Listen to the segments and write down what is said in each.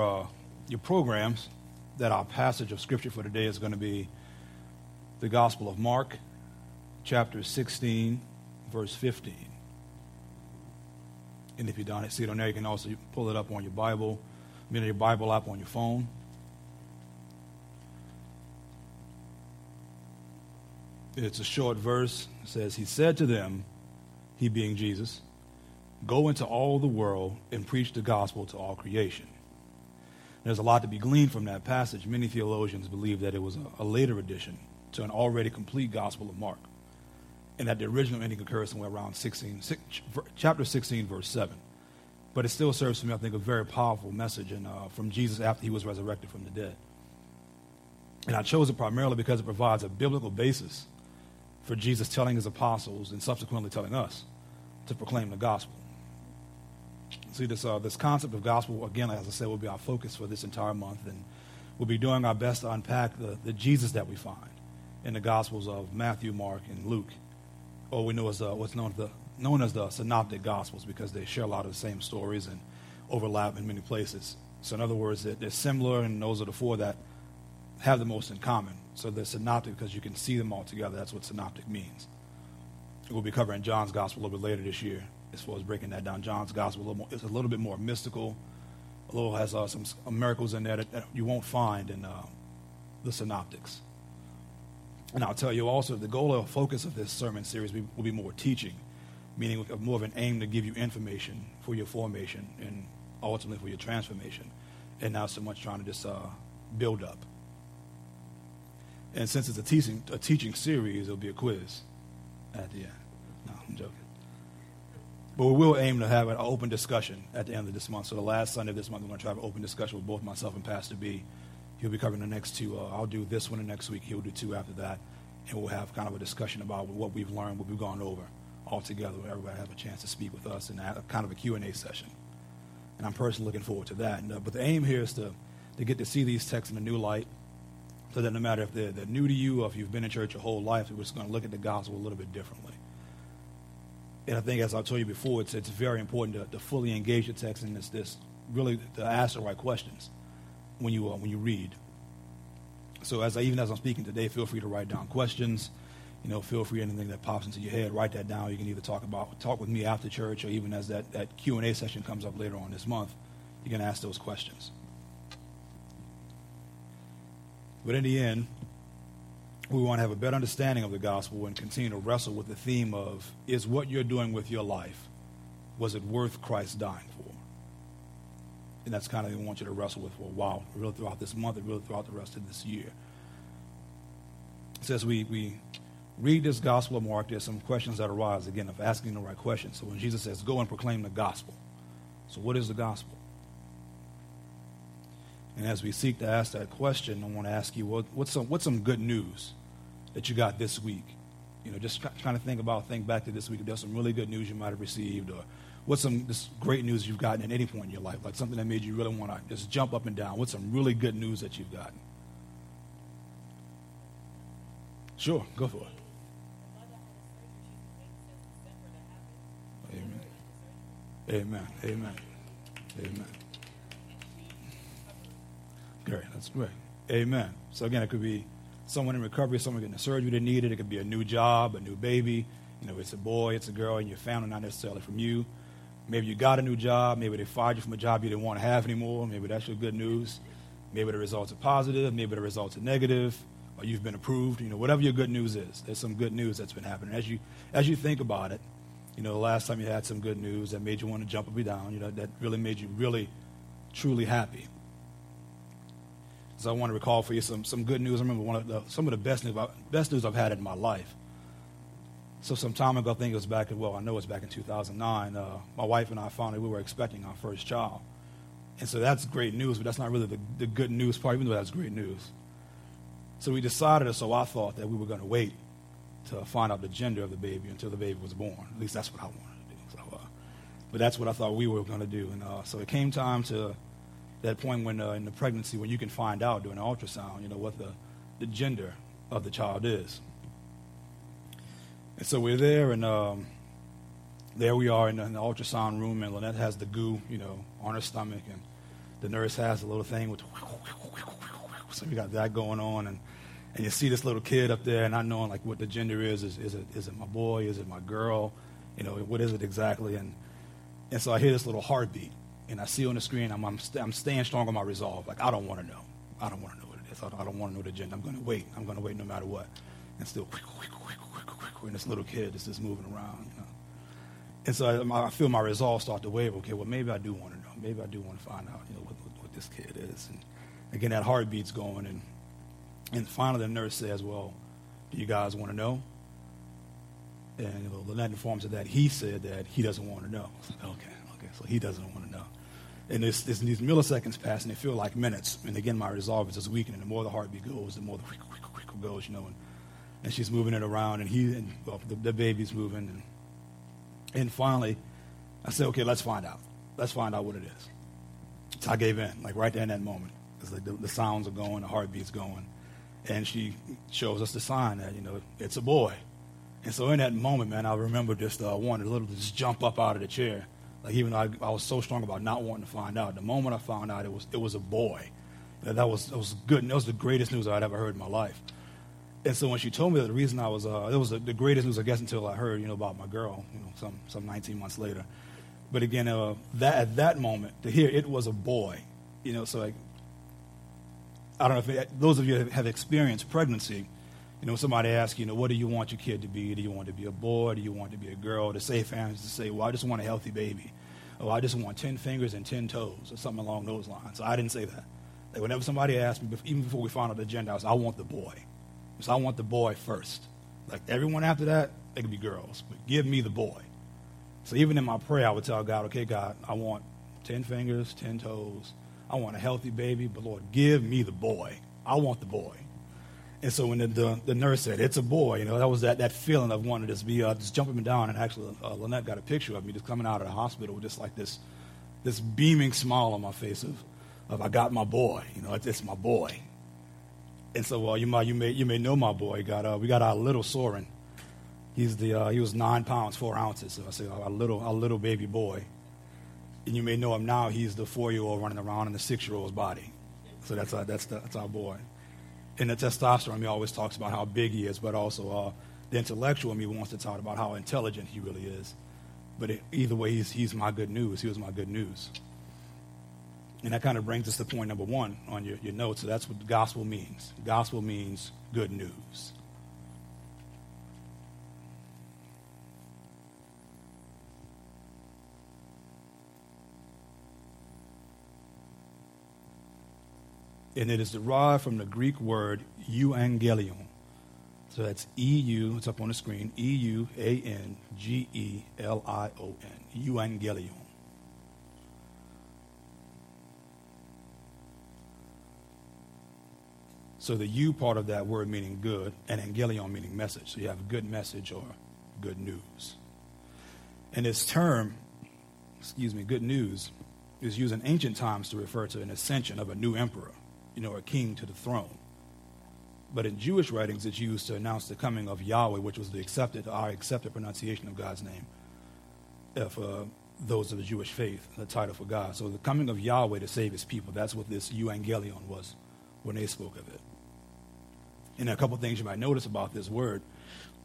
Uh, programs that our passage of Scripture for today is going to be the Gospel of Mark, chapter 16, verse 15. And if you don't see it on there, you can also pull it up on your Bible, I mean, your Bible app on your phone. It's a short verse. It says, He said to them, He being Jesus, Go into all the world and preach the gospel to all creation. There's a lot to be gleaned from that passage. Many theologians believe that it was a, a later addition to an already complete Gospel of Mark, and that the original ending occurs somewhere around 16, six, chapter 16, verse 7. But it still serves for me, I think, a very powerful message and, uh, from Jesus after he was resurrected from the dead. And I chose it primarily because it provides a biblical basis for Jesus telling his apostles and subsequently telling us to proclaim the gospel. See, this, uh, this concept of gospel, again, as I said, will be our focus for this entire month. And we'll be doing our best to unpack the, the Jesus that we find in the Gospels of Matthew, Mark, and Luke, or we know as uh, what's known, the, known as the Synoptic Gospels because they share a lot of the same stories and overlap in many places. So, in other words, they're, they're similar, and those are the four that have the most in common. So, they're synoptic because you can see them all together. That's what synoptic means. We'll be covering John's Gospel a little bit later this year as far as breaking that down. John's gospel a little more, it's a little bit more mystical. A little has uh, some miracles in there that, that, you won't find in uh, the synoptics. And I'll tell you also, the goal or focus of this sermon series will be more teaching, meaning more of an aim to give you information for your formation and ultimately for your transformation, and not so much trying to just uh, build up. And since it's a teaching, a teaching series, it'll be a quiz at the end. No, I'm joking. But we will aim to have an open discussion at the end of this month. So the last Sunday of this month, we're going to try have an open discussion with both myself and Pastor B. He'll be covering the next two. Uh, I'll do this one the next week. He'll do two after that. And we'll have kind of a discussion about what we've learned, what we've gone over all together. Everybody have a chance to speak with us and have kind of a Q&A session. And I'm personally looking forward to that. And, uh, but the aim here is to, to get to see these texts in a new light so that no matter if they're, they're new to you or if you've been in church your whole life, we're just going to look at the gospel a little bit differently. And I think, as I told you before, it's, it's very important to, to fully engage the text and this, this really to ask the right questions when you, uh, when you read. So as I, even as I'm speaking today, feel free to write down questions. You know, feel free anything that pops into your head, write that down. You can either talk about talk with me after church, or even as that, that Q and A session comes up later on this month, you can ask those questions. But in the end, we want to have a better understanding of the gospel and continue to wrestle with the theme of is what you're doing with your life, was it worth Christ dying for? And that's kind of what we want you to wrestle with for a while, really throughout this month and really throughout the rest of this year. It says we, we read this gospel of Mark, there's some questions that arise, again, of asking the right questions. So when Jesus says, go and proclaim the gospel. So what is the gospel? And as we seek to ask that question, I want to ask you, what, what's, some, what's some good news that you got this week? You know, just trying to think about, think back to this week. If there's some really good news you might have received, or what's some this great news you've gotten at any point in your life, like something that made you really want to just jump up and down. What's some really good news that you've gotten? Sure, go for it. Amen. Amen. Amen. Amen. Great. That's great. Amen. So again, it could be someone in recovery, someone getting a surgery they needed. It could be a new job, a new baby. You know, it's a boy, it's a girl in your family, not necessarily from you. Maybe you got a new job. Maybe they fired you from a job you didn't want to have anymore. Maybe that's your good news. Maybe the results are positive. Maybe the results are negative. Or you've been approved. You know, whatever your good news is, there's some good news that's been happening. As you, as you think about it, you know, the last time you had some good news that made you want to jump up and down, you know, that really made you really, truly happy. So I want to recall for you some, some good news. I remember one of the, some of the best news, best news I've had in my life. So some time ago, I think it was back, in, well, I know it was back in 2009, uh, my wife and I finally, we were expecting our first child. And so that's great news, but that's not really the, the good news part, even though that's great news. So we decided, or so I thought, that we were going to wait to find out the gender of the baby until the baby was born. At least that's what I wanted to do. So, uh, but that's what I thought we were going to do. And uh, so it came time to that point when uh, in the pregnancy when you can find out during an ultrasound, you know, what the, the gender of the child is. And so we're there, and um, there we are in the, in the, ultrasound room, and Lynette has the goo, you know, on her stomach, and the nurse has a little thing with, so we got that going on, and and you see this little kid up there, and not knowing like what the gender is. Is, is it is it my boy? Is it my girl? You know, what is it exactly? And and so I hear this little heartbeat, and I see on the screen, I'm, I'm, st- I'm staying strong on my resolve. Like, I don't want to know. I don't want to know what it is. I don't, don't want to know the gender. I'm going to wait. I'm going to wait no matter what. And still, quick, quick, quick, quick, quick, quick. and this little kid is just moving around, you know. And so I, I, feel my resolve start to waver. Okay, well, maybe I do want to know. Maybe I do want to find out, you know, what, what, what this kid is. And again, that heartbeat's going. And, and finally, the nurse says, well, do you guys want to know? And you know, Lynette informs her that he said that he doesn't want to know. okay, okay, so he doesn't want to know. And it's, it's these milliseconds pass, and they feel like minutes. And again, my resolve is just weakening. The more the heartbeat goes, the more the quick, quick, quick goes, you know. And, and she's moving it around, and he, and well, the, the baby's moving. And, and finally, I said, okay, let's find out. Let's find out what it is. So I gave in, like right there in that moment. Because the, the sounds are going, the heartbeat's going. And she shows us the sign that, you know, it's a boy. And so in that moment, man, I remember just uh, wanting to little just jump up out of the chair like even though I, I, was so strong about not wanting to find out, the moment I found out it was it was a boy, that, that was that was good. That was the greatest news I'd ever heard in my life. And so when she told me that the reason I was, uh, it was the, the greatest news I guess until I heard, you know, about my girl, you know, some some 19 months later. But again, uh, that at that moment to hear it was a boy, you know, so like, I don't know if it, those of you have experienced pregnancy you know, somebody asks, you know, what do you want your kid to be? Do you want to be a boy? Do you want to be a girl? Safe answer is to say, well, I just want a healthy baby. Oh, I just want 10 fingers and 10 toes or something along those lines. So I didn't say that. Like whenever somebody asked me, even before we found out the gender, I was, I want the boy. So I want the boy first. Like everyone after that, they could be girls. But give me the boy. So even in my prayer, I would tell God, okay, God, I want 10 fingers, 10 toes. I want a healthy baby, but Lord, give me the boy. I want the boy. And so when the, the, the, nurse said, it's a boy, you know, that was that, that feeling of wanting to just be, uh, just jumping me down. And actually, uh, Lynette got a picture of me just coming out of the hospital with just like this, this beaming smile on my face of, of I got my boy, you know, it's, it's my boy. And so uh, you, might, you, may, you may know my boy. Got, uh, we got our little Soren. He's the, uh, he was nine pounds, four ounces. So I say our little, our little baby boy. And you may know him now. He's the four-year-old running around in the six-year-old's body. So that's, that's, the, that's our boy in the testosterone, he always talks about how big he is, but also uh, the intellectual in me wants to talk about how intelligent he really is. But it, either way, he's, he's my good news. He was my good news. And that kind of brings us to point number one on your, your notes. So that's what gospel means. Gospel means good news. And it is derived from the Greek word euangelion. So that's E U, it's up on the screen, E U A N G E L I O N, euangelion. So the U part of that word meaning good, and angelion meaning message. So you have good message or good news. And this term, excuse me, good news, is used in ancient times to refer to an ascension of a new emperor you know, a king to the throne. But in Jewish writings, it's used to announce the coming of Yahweh, which was the accepted, our accepted pronunciation of God's name uh, for those of the Jewish faith, the title for God. So the coming of Yahweh to save his people, that's what this euangelion was when they spoke of it. And a couple things you might notice about this word.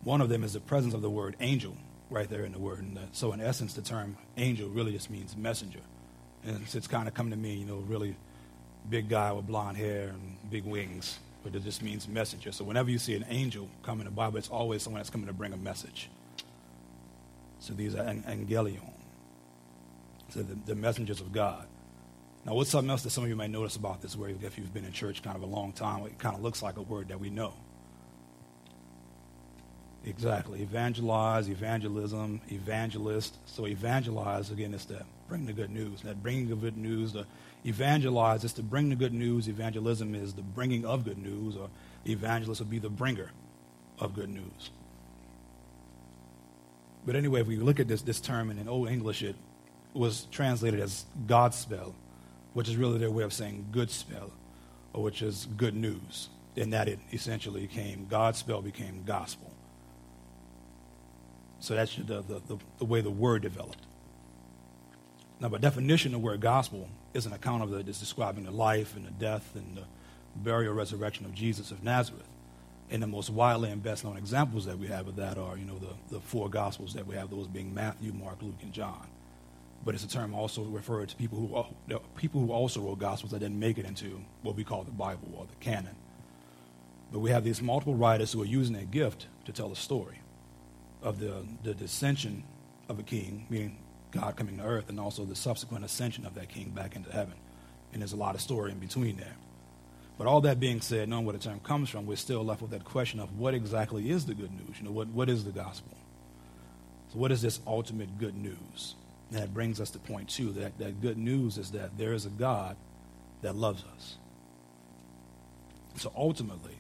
One of them is the presence of the word angel, right there in the word. And so, in essence, the term angel really just means messenger. And it's, it's kind of come to mean, you know, really big guy with blonde hair and big wings, but it just means messenger. So, whenever you see an angel come in the Bible, it's always someone that's coming to bring a message. So, these are angelion. So, the, the messengers of God. Now, what's something else that some of you may notice about this word if you've been in church kind of a long time? It kind of looks like a word that we know. Exactly. Evangelize, evangelism, evangelist. So evangelize, again, is to bring the good news. That bringing of good news, the evangelize is to bring the good news. Evangelism is the bringing of good news, or evangelist would be the bringer of good news. But anyway, if we look at this, this term in Old English, it was translated as Godspell which is really their way of saying good spell, or which is good news, in that it essentially came, God's spell became gospel. So that's the, the, the, the way the word developed. Now, by definition, the word gospel is an account of the, it's describing the life and the death and the burial, resurrection of Jesus of Nazareth. And the most widely and best known examples that we have of that are, you know, the, the four gospels that we have, those being Matthew, Mark, Luke, and John but it's a term also referred to people who, uh, people who also wrote gospels that didn't make it into what we call the Bible or the canon. But we have these multiple writers who are using their gift to tell a story of the, the descension of a king, meaning God coming to earth, and also the subsequent ascension of that king back into heaven. And there's a lot of story in between there. But all that being said, knowing where the term comes from, we're still left with that question of what exactly is the good news? You know, what, what is the gospel? So what is this ultimate good news? And that brings us to point two that, that good news is that there is a God that loves us. So ultimately,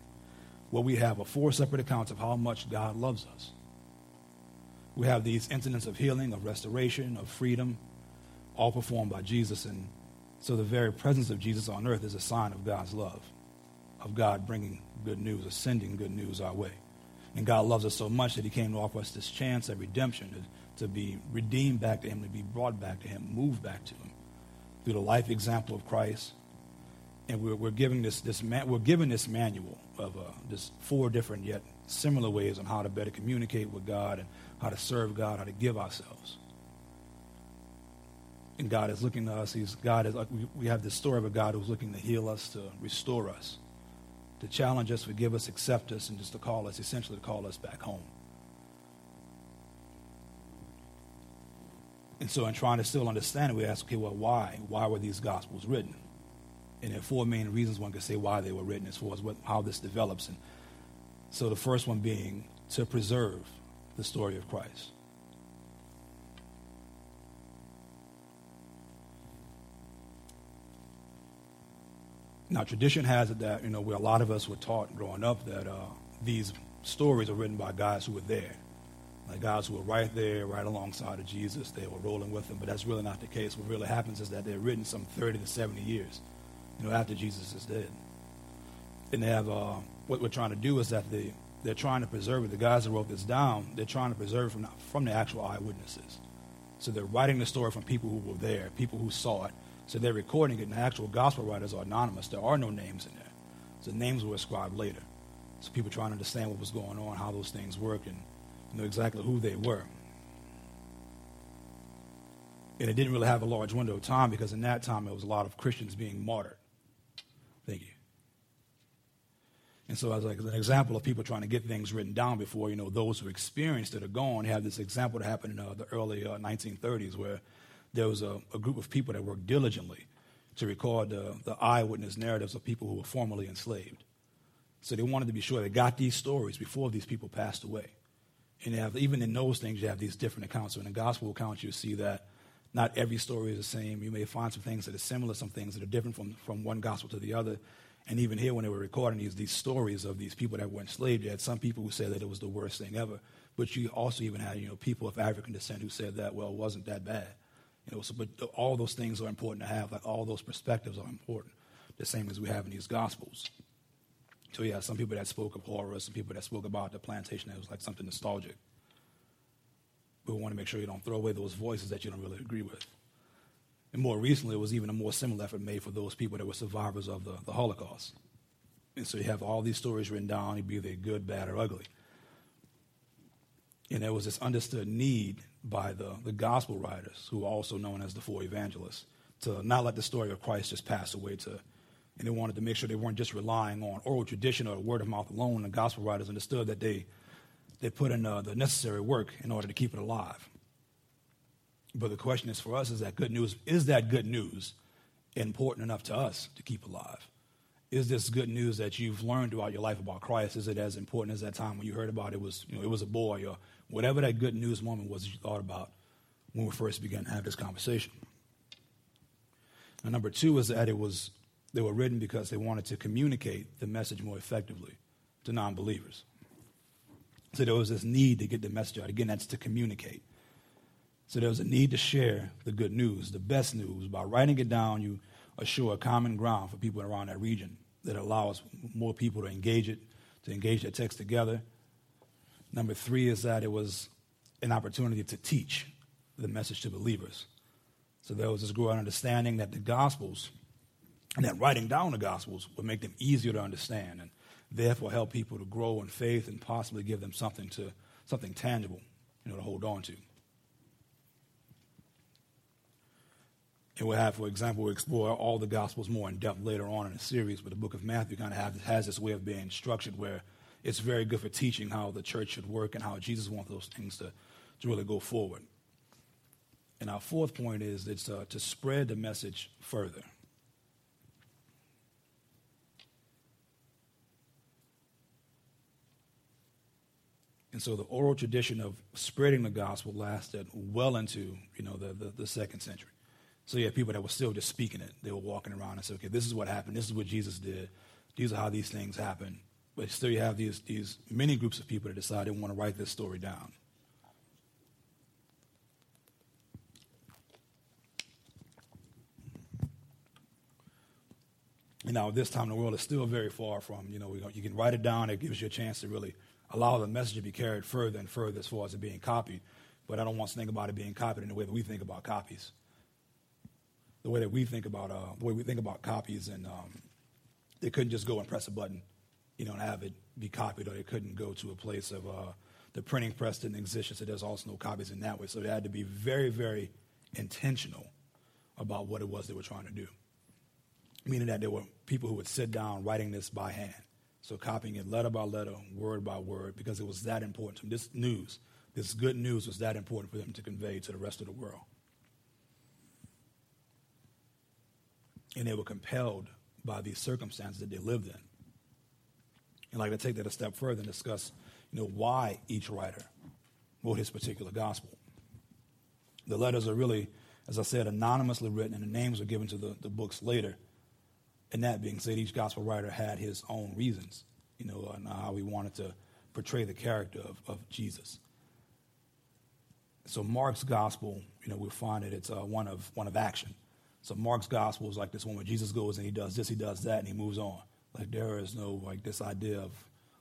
what we have are four separate accounts of how much God loves us. We have these incidents of healing, of restoration, of freedom, all performed by Jesus. And so the very presence of Jesus on earth is a sign of God's love, of God bringing good news, or sending good news our way. And God loves us so much that he came to offer us this chance of redemption, to be redeemed back to him, to be brought back to him, moved back to him through the life example of Christ. And we're, we're giving this, this we're given this manual of uh, this four different yet similar ways on how to better communicate with God and how to serve God, how to give ourselves. And God is looking to us. He's God is. like We, we have this story of a God who's looking to heal us, to restore us, to challenge us, forgive us, accept us, and just to call us, essentially to call us back home. And so, in trying to still understand it, we ask, okay, well, why? Why were these Gospels written? And there are four main reasons one could say why they were written as far as what, how this develops. And so, the first one being to preserve the story of Christ. Now, tradition has it that, you know, where a lot of us were taught growing up that uh, these stories are written by guys who were there like guys who were right there, right alongside of Jesus. They were rolling with him, but that's really not the case. What really happens is that they're written some 30 to 70 years, you know, after Jesus is dead. And they have, uh, what we're trying to do is that they, they're trying to preserve it. The guys that wrote this down, they're trying to preserve it from, from the actual eyewitnesses. So they're writing the story from people who were there, people who saw it. So they're recording it, and the actual gospel writers are anonymous. There are no names in there. So names were ascribed later. So people trying to understand what was going on, how those things worked, and know exactly who they were. And it didn't really have a large window of time because in that time there was a lot of Christians being martyred. Thank you. And so, as like an example of people trying to get things written down before, you know, those who experienced it are gone, have this example that happened in uh, the early uh, 1930s where there was a, a, group of people that worked diligently to record the, the eyewitness narratives of people who were formerly enslaved. So they wanted to be sure they got these stories before these people passed away. And have, even in those things, you have these different accounts. So in the gospel accounts, you see that not every story is the same. You may find some things that are similar, some things that are different from, from one gospel to the other. And even here, when they were recording these, these stories of these people that were enslaved, you had some people who said that it was the worst thing ever. But you also even had, you know, people of African descent who said that, well, it wasn't that bad. You know, so, but all those things are important to have. Like all those perspectives are important, the same as we have in these gospels. So yeah, some people that spoke of horror, some people that spoke about the plantation that was like something nostalgic. But we want to make sure you don't throw away those voices that you don't really agree with. And more recently, it was even a more similar effort made for those people that were survivors of the, the Holocaust. And so you have all these stories written down, be they good, bad, or ugly. And there was this understood need by the, the gospel writers, who are also known as the four evangelists, to not let the story of Christ just pass away. To, and they wanted to make sure they weren't just relying on oral tradition or word of mouth alone. The gospel writers understood that they, they put in uh, the necessary work in order to keep it alive. But the question is for us is that good news, is that good news important enough to us to keep alive? Is this good news that you've learned throughout your life about Christ? Is it as important as that time when you heard about it was, you know, it was a boy or whatever that good news moment was that you thought about when we first began to have this conversation? And number two is that it was they were written because they wanted to communicate the message more effectively to non-believers. So there was this need to get the message out. Again, that's to communicate. So there was a need to share the good news, the best news. By writing it down, you assure a common ground for people around that region that allows more people to engage it, to engage that text together. Number three is that it was an opportunity to teach the message to believers. So there was this growing understanding that the Gospels and that writing down the Gospels would make them easier to understand and therefore help people to grow in faith and possibly give them something to something tangible, you know, to hold on to. And we'll have, for example, we'll explore all the Gospels more in depth later on in the series, but the book of Matthew kind of has this way of being structured where it's very good for teaching how the church should work and how Jesus wants those things to, to really go forward. And our fourth point is it's uh, to spread the message further. And so the oral tradition of spreading the gospel lasted well into, you know, the, the, the second century. So you have people that were still just speaking it. They were walking around and said, okay, this is what happened. This is what Jesus did. These are how these things happen. But still you have these, these many groups of people that decide they want to write this story down. And now, this time, the world is still very far from, you know, you can write it down. It gives you a chance to really allow the message to be carried further and further as far as it being copied. But I don't want to think about it being copied in the way that we think about copies the way that we think about uh, the way we think about copies, and um, they couldn't just go and press a button, you know, and have it be copied, or they couldn't go to a place of uh, the printing press didn't exist, so there's also no copies in that way. So they had to be very, very intentional about what it was they were trying to do, meaning that there were people who would sit down writing this by hand, so copying it letter by letter, word by word, because it was that important to them. This news, this good news, was that important for them to convey to the rest of the world. And they were compelled by these circumstances that they lived in. And I'd like to take that a step further and discuss, you know, why each writer wrote his particular gospel. The letters are really, as I said, anonymously written, and the names are given to the, the books later. And that being said, each gospel writer had his own reasons, you know, on how he wanted to portray the character of, of Jesus. So Mark's gospel, you know, we find that it's uh, one of one of action. So Mark's gospel is like this one where Jesus goes and he does this, he does that, and he moves on. Like there is no like this idea of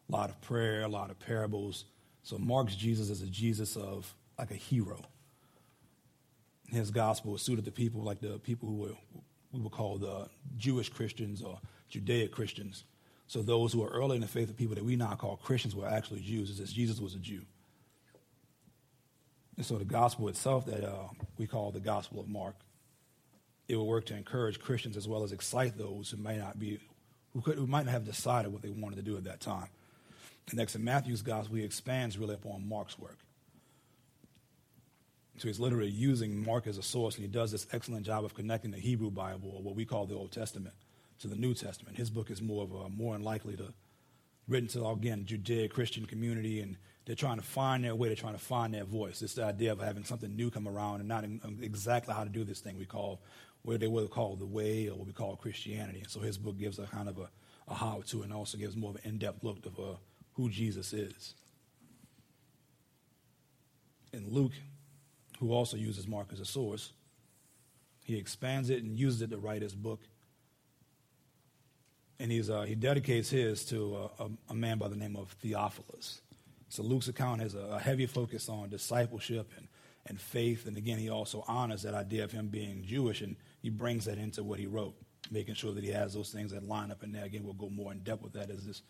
a lot of prayer, a lot of parables. So Mark's Jesus is a Jesus of like a hero. His gospel is suited to people like the people who were, we would call the Jewish Christians or Judaic Christians. So those who are early in the faith, the people that we now call Christians were actually Jews, as Jesus was a Jew. And so the gospel itself that uh, we call the Gospel of Mark it will work to encourage Christians as well as excite those who may not be, who, could, who might not have decided what they wanted to do at that time. And next in Matthew's gospel, he expands really upon Mark's work. So he's literally using Mark as a source, and he does this excellent job of connecting the Hebrew Bible, or what we call the Old Testament, to the New Testament. His book is more of a more unlikely to written to again Judeo Christian community, and they're trying to find their way. They're trying to find their voice. It's the idea of having something new come around and not exactly how to do this thing we call what they would call the way or what we call Christianity. And so his book gives a kind of a, a how to and also gives more of an in depth look of uh, who Jesus is. And Luke, who also uses Mark as a source, he expands it and uses it to write his book. And he's, uh, he dedicates his to a, a, man by the name of Theophilus. So Luke's account has a, a heavy focus on discipleship and, and faith. And again, he also honors that idea of him being Jewish and he brings that into what he wrote, making sure that he has those things that line up in there. Again, we'll go more in depth with that as this,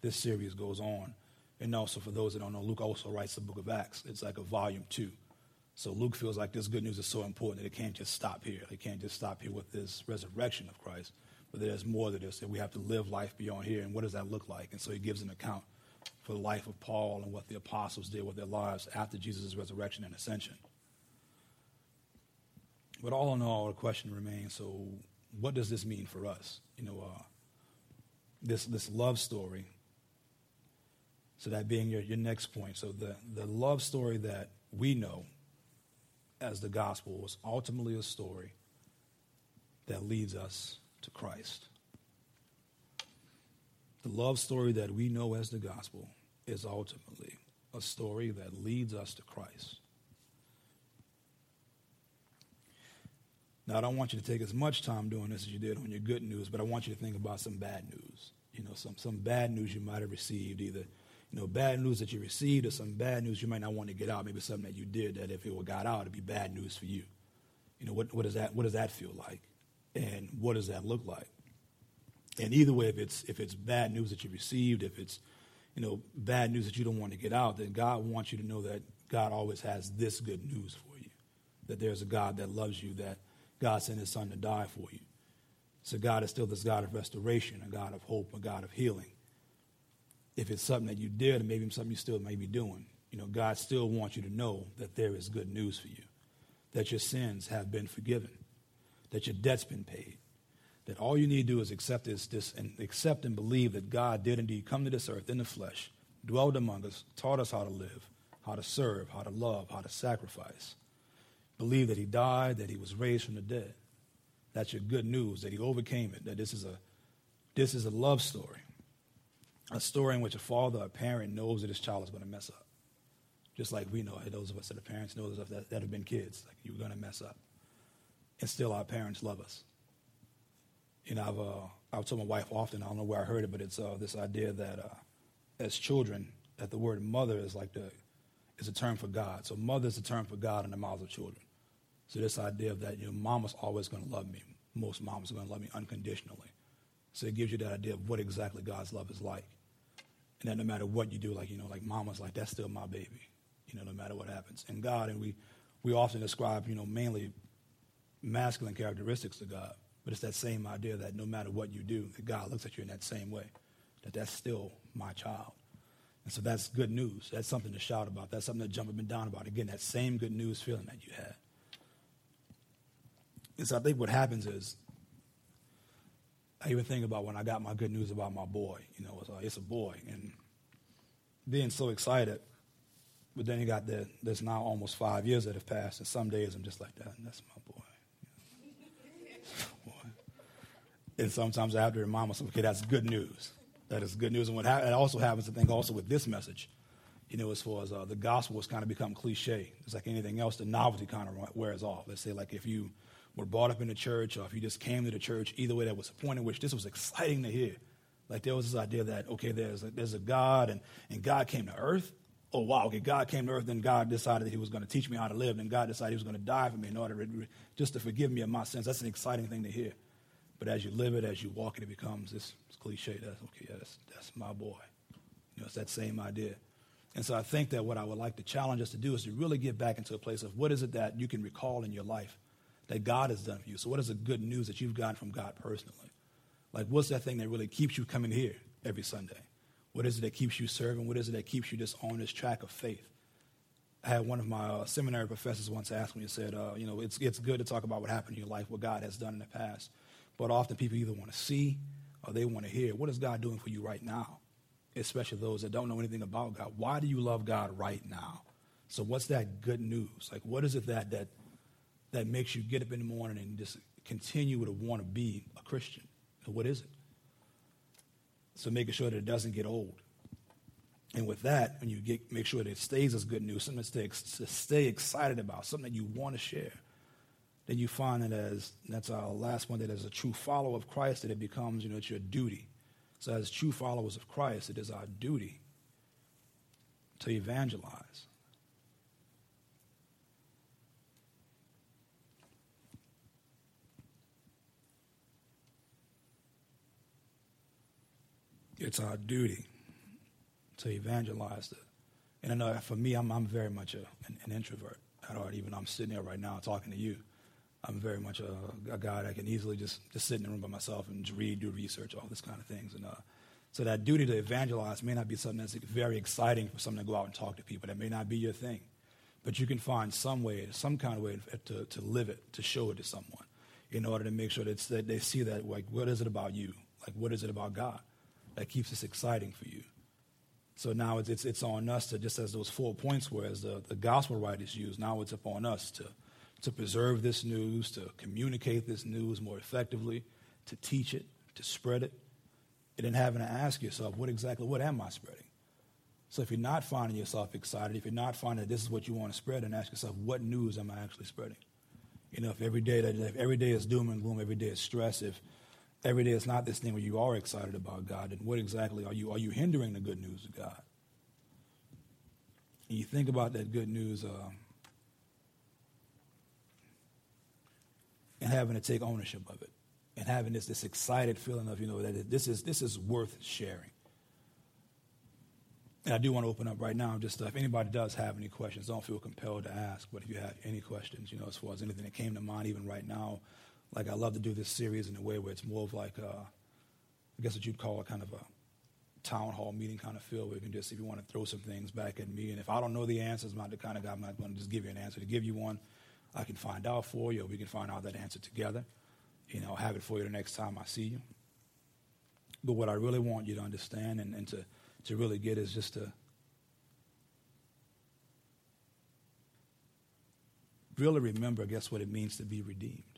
this series goes on. And also, for those that don't know, Luke also writes the book of Acts. It's like a volume two. So Luke feels like this good news is so important that it can't just stop here. It can't just stop here with this resurrection of Christ. But there's more to this, that we have to live life beyond here. And what does that look like? And so he gives an account for the life of Paul and what the apostles did with their lives after Jesus' resurrection and ascension. But all in all, the question remains so, what does this mean for us? You know, uh, this, this love story. So, that being your, your next point. So, the, the love story that we know as the gospel was ultimately a story that leads us to Christ. The love story that we know as the gospel is ultimately a story that leads us to Christ. Now, I don't want you to take as much time doing this as you did on your good news, but I want you to think about some bad news. You know, some, some bad news you might have received, either, you know, bad news that you received or some bad news you might not want to get out. Maybe something that you did that if it were got out, it'd be bad news for you. You know, what, what, does that, what does that feel like? And what does that look like? And either way, if it's, if it's bad news that you received, if it's, you know, bad news that you don't want to get out, then God wants you to know that God always has this good news for you. That there's a God that loves you, that God sent his son to die for you. So God is still this God of restoration, a God of hope, a God of healing. If it's something that you did, or maybe something you still may be doing, you know, God still wants you to know that there is good news for you, that your sins have been forgiven, that your debt's been paid, that all you need to do is accept this, this and accept and believe that God did indeed come to this earth in the flesh, dwelled among us, taught us how to live, how to serve, how to love, how to sacrifice believe that he died, that he was raised from the dead. That's your good news, that he overcame it, that this is a, this is a love story. A story in which a father or a parent knows that his child is going to mess up. Just like we know, those of us that are parents know that, that have been kids, like you're going to mess up. And still our parents love us. You know, I've, uh, I've told my wife often, I don't know where I heard it, but it's uh, this idea that uh, as children, that the word mother is like the, is a term for God. So mother is a term for God in the mouths of children. So this idea of that, you know, mama's always going to love me. Most moms are going to love me unconditionally. So it gives you that idea of what exactly God's love is like. And that no matter what you do, like, you know, like mama's like, that's still my baby, you know, no matter what happens. And God, and we, we often describe, you know, mainly masculine characteristics to God. But it's that same idea that no matter what you do, that God looks at you in that same way, that that's still my child. And so that's good news. That's something to shout about. That's something to jump up and down about. Again, that same good news feeling that you had. And so I think what happens is, I even think about when I got my good news about my boy. You know, it's, uh, it's a boy, and being so excited. But then you got the, there's now almost five years that have passed, and some days I'm just like that. That's my boy. boy. And sometimes I have to remind myself, okay, that's good news. That is good news. And what ha- it also happens, I think, also with this message, you know, as far as uh, the gospel has kind of become cliche. It's like anything else, the novelty kind of wears off. Let's say, like, if you were brought up in the church or if you just came to the church, either way, that was a point in which this was exciting to hear. Like, there was this idea that, okay, there's a, there's a God and, and God came to earth. Oh, wow, okay, God came to earth, then God decided that he was going to teach me how to live, and God decided he was going to die for me in order to, just to forgive me of my sins. That's an exciting thing to hear. But as you live it, as you walk it, it becomes this cliche. That's okay. Yeah, that's, that's my boy. You know, it's that same idea. And so I think that what I would like to challenge us to do is to really get back into a place of what is it that you can recall in your life that God has done for you. So what is the good news that you've gotten from God personally? Like what's that thing that really keeps you coming here every Sunday? What is it that keeps you serving? What is it that keeps you just on this track of faith? I had one of my uh, seminary professors once ask me and said, uh, you know, it's, it's good to talk about what happened in your life, what God has done in the past. But often people either want to see or they want to hear, what is God doing for you right now? Especially those that don't know anything about God. Why do you love God right now? So what's that good news? Like what is it that that that makes you get up in the morning and just continue to want to be a Christian? What is it? So making sure that it doesn't get old. And with that, when you get make sure that it stays as good news, something to stay, to stay excited about, something that you want to share then you find that as that's our last one that as a true follower of Christ that it becomes you know it's your duty. So as true followers of Christ, it is our duty to evangelize. It's our duty to evangelize. To, and I know for me, I'm, I'm very much a, an, an introvert at heart. Even I'm sitting here right now talking to you. I'm very much a, a, guy that can easily just, just sit in the room by myself and read, do research, all this kind of things. And uh, so that duty to evangelize may not be something that's very exciting for someone to go out and talk to people. That may not be your thing. But you can find some way, some kind of way to, to live it, to show it to someone in order to make sure that, that they see that, like, what is it about you? Like, what is it about God that keeps this exciting for you? So now it's, it's, it's on us to, just as those four points were, as the, the gospel writers used, now it's upon us to, to preserve this news, to communicate this news more effectively, to teach it, to spread it, and then having to ask yourself, what exactly, what am I spreading? So if you're not finding yourself excited, if you're not finding that this is what you want to spread, and ask yourself, what news am I actually spreading? You know, if every day that if every day is doom and gloom, every day is stress, if every day is not this thing where you are excited about God, And what exactly are you? Are you hindering the good news of God? And you think about that good news uh, and having to take ownership of it and having this, this excited feeling of, you know, that this is, this is worth sharing. And I do want to open up right now. Just uh, if anybody does have any questions, don't feel compelled to ask. But if you have any questions, you know, as far as anything that came to mind, even right now, like I love to do this series in a way where it's more of like, uh, I guess what you'd call a kind of a town hall meeting kind of feel where you can just, if you want to throw some things back at me, and if I don't know the answers, I'm not the kind of guy I'm not going to just give you an answer to give you one. I can find out for you, or we can find out that answer together. You know, I'll have it for you the next time I see you. But what I really want you to understand and, and to to really get is just to really remember, I guess, what it means to be redeemed.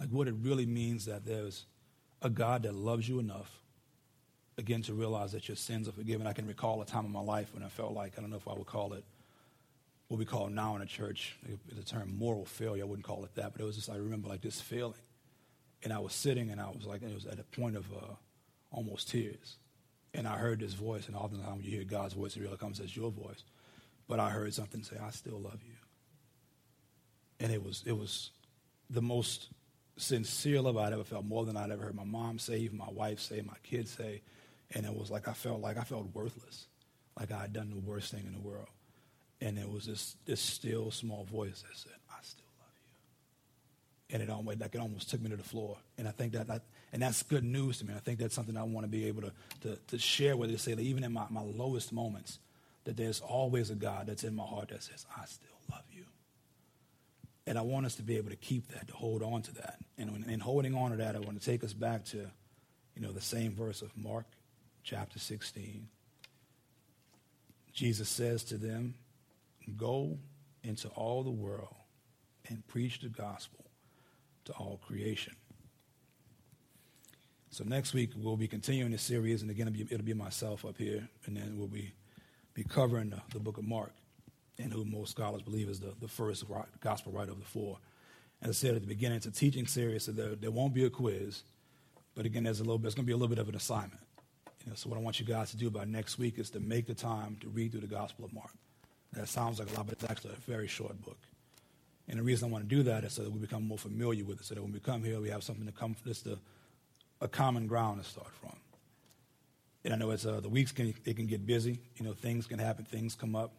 Like what it really means that there's a God that loves you enough, again, to realize that your sins are forgiven. I can recall a time in my life when I felt like, I don't know if I would call it what we call now in a church, the term moral failure. I wouldn't call it that, but it was just, I remember like this feeling. And I was sitting and I was like, it was at a point of uh, almost tears. And I heard this voice, and oftentimes you hear God's voice, it really comes as your voice. But I heard something say, I still love you. And it was, it was the most sincere love I'd ever felt, more than I'd ever heard my mom say, even my wife say, my kids say. And it was like I felt like I felt worthless, like I had done the worst thing in the world. And it was this, this still small voice that said, I still love you. and it almost like it almost took me to the floor. And I think that, and that's good news to me. I think that's something I want to be able to, to, to share with you, say that even in my, my lowest moments, that there's always a God that's in my heart that says, I still. And I want us to be able to keep that, to hold on to that. And in holding on to that, I want to take us back to, you know, the same verse of Mark chapter 16. Jesus says to them, Go into all the world and preach the gospel to all creation. So next week we'll be continuing this series, and again it'll be, it'll be myself up here, and then we'll be be covering the, the, book of Mark, and who most scholars believe is the, the first gospel writer of the four. As I said at the beginning, it's a teaching series, so there, there won't be a quiz, but again, there's a little bit, it's going to be a little bit of an assignment. You know, so what I want you guys to do by next week is to make the time to read through the Gospel of Mark. That sounds like a lot, but it's actually a very short book. And the reason I want to do that is so that we become more familiar with it, so that when we come here, we have something to come, just a, a common ground to start from. And I know as uh, the weeks can, it can get busy. You know, things can happen, things come up.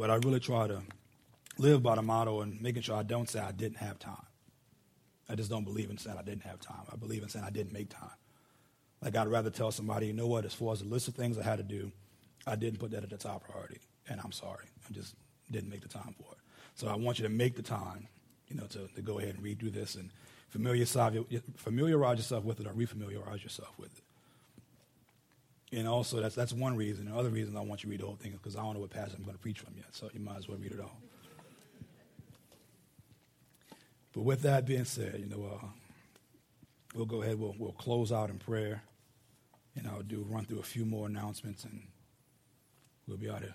But I really try to live by the motto and making sure I don't say I didn't have time. I just don't believe in saying I didn't have time. I believe in saying I didn't make time. Like I'd rather tell somebody, you know what, as far as the list of things I had to do, I didn't put that at the top priority, and I'm sorry. I just didn't make the time for it. So I want you to make the time, you know, to, to go ahead and read through this and familiarize, familiarize yourself with it or refamiliarize yourself with it. And also, that's, that's one reason. The other reason I want you to read the whole thing is because I don't know what passage I'm going to preach from yet, so you might as well read it all. But with that being said, you know, uh, we'll go ahead, we'll, we'll close out in prayer, and I'll do run through a few more announcements, and we'll be out of here.